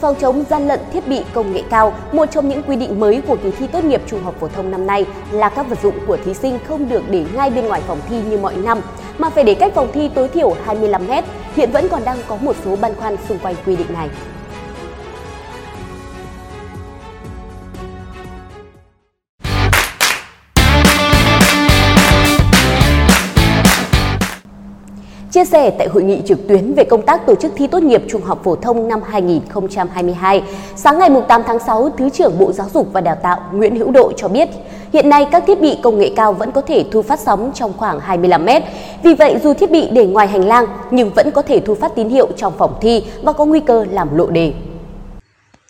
Phòng chống gian lận thiết bị công nghệ cao, một trong những quy định mới của kỳ thi tốt nghiệp trung học phổ thông năm nay là các vật dụng của thí sinh không được để ngay bên ngoài phòng thi như mọi năm, mà phải để cách phòng thi tối thiểu 25 mét. Hiện vẫn còn đang có một số băn khoăn xung quanh quy định này. Chia sẻ tại hội nghị trực tuyến về công tác tổ chức thi tốt nghiệp trung học phổ thông năm 2022, sáng ngày 8 tháng 6, Thứ trưởng Bộ Giáo dục và Đào tạo Nguyễn Hữu Độ cho biết, hiện nay các thiết bị công nghệ cao vẫn có thể thu phát sóng trong khoảng 25 mét. Vì vậy, dù thiết bị để ngoài hành lang nhưng vẫn có thể thu phát tín hiệu trong phòng thi và có nguy cơ làm lộ đề.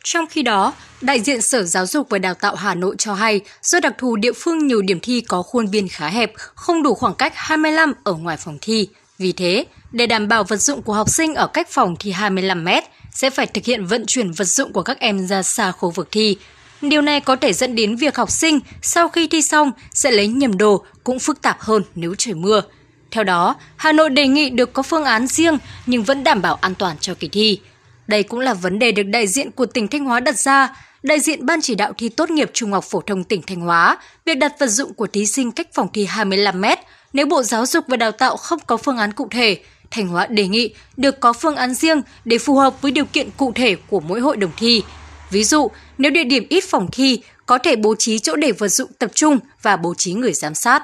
Trong khi đó, đại diện Sở Giáo dục và Đào tạo Hà Nội cho hay, do đặc thù địa phương nhiều điểm thi có khuôn viên khá hẹp, không đủ khoảng cách 25 ở ngoài phòng thi, vì thế, để đảm bảo vật dụng của học sinh ở cách phòng thi 25 mét, sẽ phải thực hiện vận chuyển vật dụng của các em ra xa khu vực thi. Điều này có thể dẫn đến việc học sinh sau khi thi xong sẽ lấy nhầm đồ cũng phức tạp hơn nếu trời mưa. Theo đó, Hà Nội đề nghị được có phương án riêng nhưng vẫn đảm bảo an toàn cho kỳ thi. Đây cũng là vấn đề được đại diện của tỉnh Thanh Hóa đặt ra. Đại diện Ban chỉ đạo thi tốt nghiệp Trung học phổ thông tỉnh Thanh Hóa, việc đặt vật dụng của thí sinh cách phòng thi 25 mét nếu Bộ Giáo dục và Đào tạo không có phương án cụ thể, Thanh Hóa đề nghị được có phương án riêng để phù hợp với điều kiện cụ thể của mỗi hội đồng thi. Ví dụ, nếu địa điểm ít phòng thi, có thể bố trí chỗ để vật dụng tập trung và bố trí người giám sát.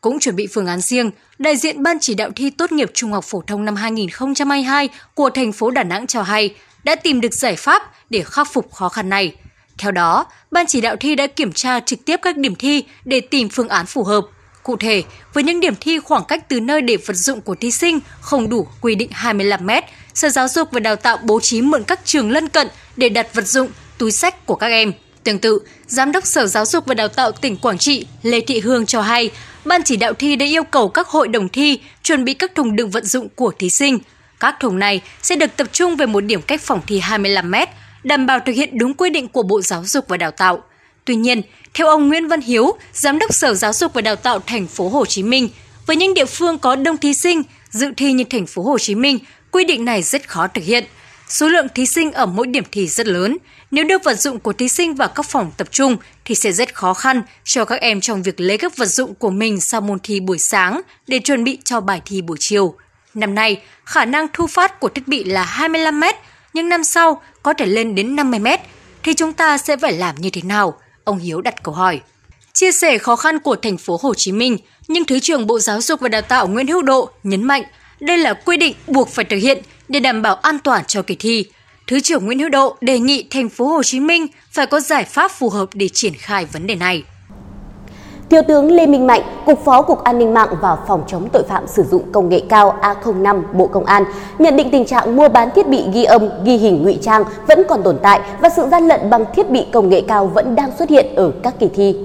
Cũng chuẩn bị phương án riêng, đại diện Ban chỉ đạo thi tốt nghiệp trung học phổ thông năm 2022 của thành phố Đà Nẵng cho hay đã tìm được giải pháp để khắc phục khó khăn này. Theo đó, Ban chỉ đạo thi đã kiểm tra trực tiếp các điểm thi để tìm phương án phù hợp – Cụ thể, với những điểm thi khoảng cách từ nơi để vật dụng của thí sinh không đủ quy định 25 m, Sở Giáo dục và Đào tạo bố trí mượn các trường lân cận để đặt vật dụng, túi sách của các em. Tương tự, Giám đốc Sở Giáo dục và Đào tạo tỉnh Quảng Trị Lê Thị Hương cho hay, Ban chỉ đạo thi đã yêu cầu các hội đồng thi chuẩn bị các thùng đựng vận dụng của thí sinh. Các thùng này sẽ được tập trung về một điểm cách phòng thi 25 m, đảm bảo thực hiện đúng quy định của Bộ Giáo dục và Đào tạo. Tuy nhiên, theo ông Nguyễn Văn Hiếu, Giám đốc Sở Giáo dục và Đào tạo thành phố Hồ Chí Minh, với những địa phương có đông thí sinh dự thi như thành phố Hồ Chí Minh, quy định này rất khó thực hiện. Số lượng thí sinh ở mỗi điểm thi rất lớn, nếu đưa vật dụng của thí sinh vào các phòng tập trung thì sẽ rất khó khăn cho các em trong việc lấy các vật dụng của mình sau môn thi buổi sáng để chuẩn bị cho bài thi buổi chiều. Năm nay, khả năng thu phát của thiết bị là 25 m, nhưng năm sau có thể lên đến 50 m thì chúng ta sẽ phải làm như thế nào? Ông Hiếu đặt câu hỏi. Chia sẻ khó khăn của thành phố Hồ Chí Minh, nhưng Thứ trưởng Bộ Giáo dục và Đào tạo Nguyễn Hữu Độ nhấn mạnh đây là quy định buộc phải thực hiện để đảm bảo an toàn cho kỳ thi. Thứ trưởng Nguyễn Hữu Độ đề nghị thành phố Hồ Chí Minh phải có giải pháp phù hợp để triển khai vấn đề này. Thiếu tướng Lê Minh Mạnh, Cục Phó Cục An ninh mạng và Phòng chống tội phạm sử dụng công nghệ cao A05 Bộ Công an nhận định tình trạng mua bán thiết bị ghi âm, ghi hình ngụy trang vẫn còn tồn tại và sự gian lận bằng thiết bị công nghệ cao vẫn đang xuất hiện ở các kỳ thi.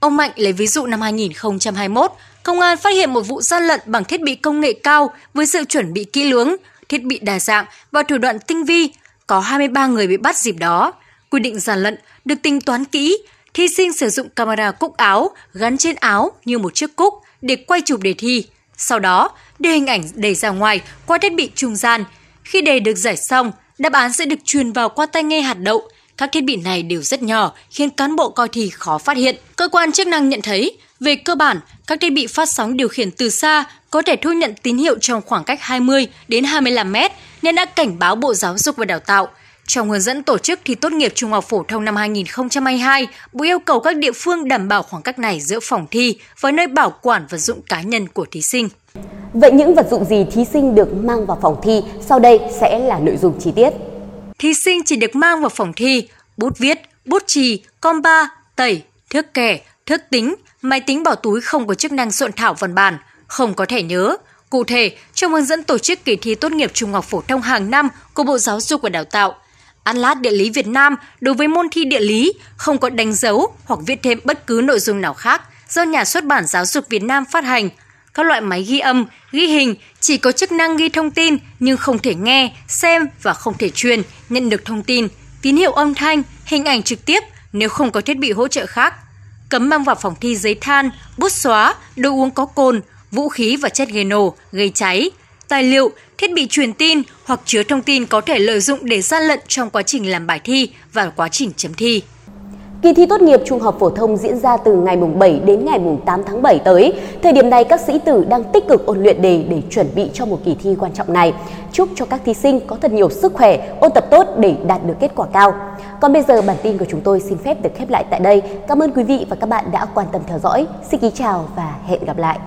Ông Mạnh lấy ví dụ năm 2021, công an phát hiện một vụ gian lận bằng thiết bị công nghệ cao với sự chuẩn bị kỹ lưỡng, thiết bị đa dạng và thủ đoạn tinh vi, có 23 người bị bắt dịp đó. Quy định gian lận được tính toán kỹ, thí sinh sử dụng camera cúc áo gắn trên áo như một chiếc cúc để quay chụp đề thi. Sau đó, đưa hình ảnh đề ra ngoài qua thiết bị trung gian. Khi đề được giải xong, đáp án sẽ được truyền vào qua tai nghe hạt đậu. Các thiết bị này đều rất nhỏ, khiến cán bộ coi thi khó phát hiện. Cơ quan chức năng nhận thấy, về cơ bản, các thiết bị phát sóng điều khiển từ xa có thể thu nhận tín hiệu trong khoảng cách 20 đến 25 mét nên đã cảnh báo Bộ Giáo dục và Đào tạo – trong hướng dẫn tổ chức thi tốt nghiệp trung học phổ thông năm 2022, Bộ yêu cầu các địa phương đảm bảo khoảng cách này giữa phòng thi và nơi bảo quản vật dụng cá nhân của thí sinh. Vậy những vật dụng gì thí sinh được mang vào phòng thi? Sau đây sẽ là nội dung chi tiết. Thí sinh chỉ được mang vào phòng thi bút viết, bút chì, compa, tẩy, thước kẻ, thước tính, máy tính bỏ túi không có chức năng soạn thảo văn bản, không có thẻ nhớ, Cụ thể, trong hướng dẫn tổ chức kỳ thi tốt nghiệp trung học phổ thông hàng năm của Bộ Giáo dục và Đào tạo, Atlas Địa lý Việt Nam đối với môn thi địa lý không có đánh dấu hoặc viết thêm bất cứ nội dung nào khác do nhà xuất bản Giáo dục Việt Nam phát hành. Các loại máy ghi âm, ghi hình chỉ có chức năng ghi thông tin nhưng không thể nghe, xem và không thể truyền, nhận được thông tin, tín hiệu âm thanh, hình ảnh trực tiếp nếu không có thiết bị hỗ trợ khác. Cấm mang vào phòng thi giấy than, bút xóa, đồ uống có cồn, vũ khí và chất gây nổ, gây cháy tài liệu, thiết bị truyền tin hoặc chứa thông tin có thể lợi dụng để gian lận trong quá trình làm bài thi và quá trình chấm thi. Kỳ thi tốt nghiệp trung học phổ thông diễn ra từ ngày mùng 7 đến ngày mùng 8 tháng 7 tới. Thời điểm này các sĩ tử đang tích cực ôn luyện đề để chuẩn bị cho một kỳ thi quan trọng này. Chúc cho các thí sinh có thật nhiều sức khỏe, ôn tập tốt để đạt được kết quả cao. Còn bây giờ bản tin của chúng tôi xin phép được khép lại tại đây. Cảm ơn quý vị và các bạn đã quan tâm theo dõi. Xin kính chào và hẹn gặp lại.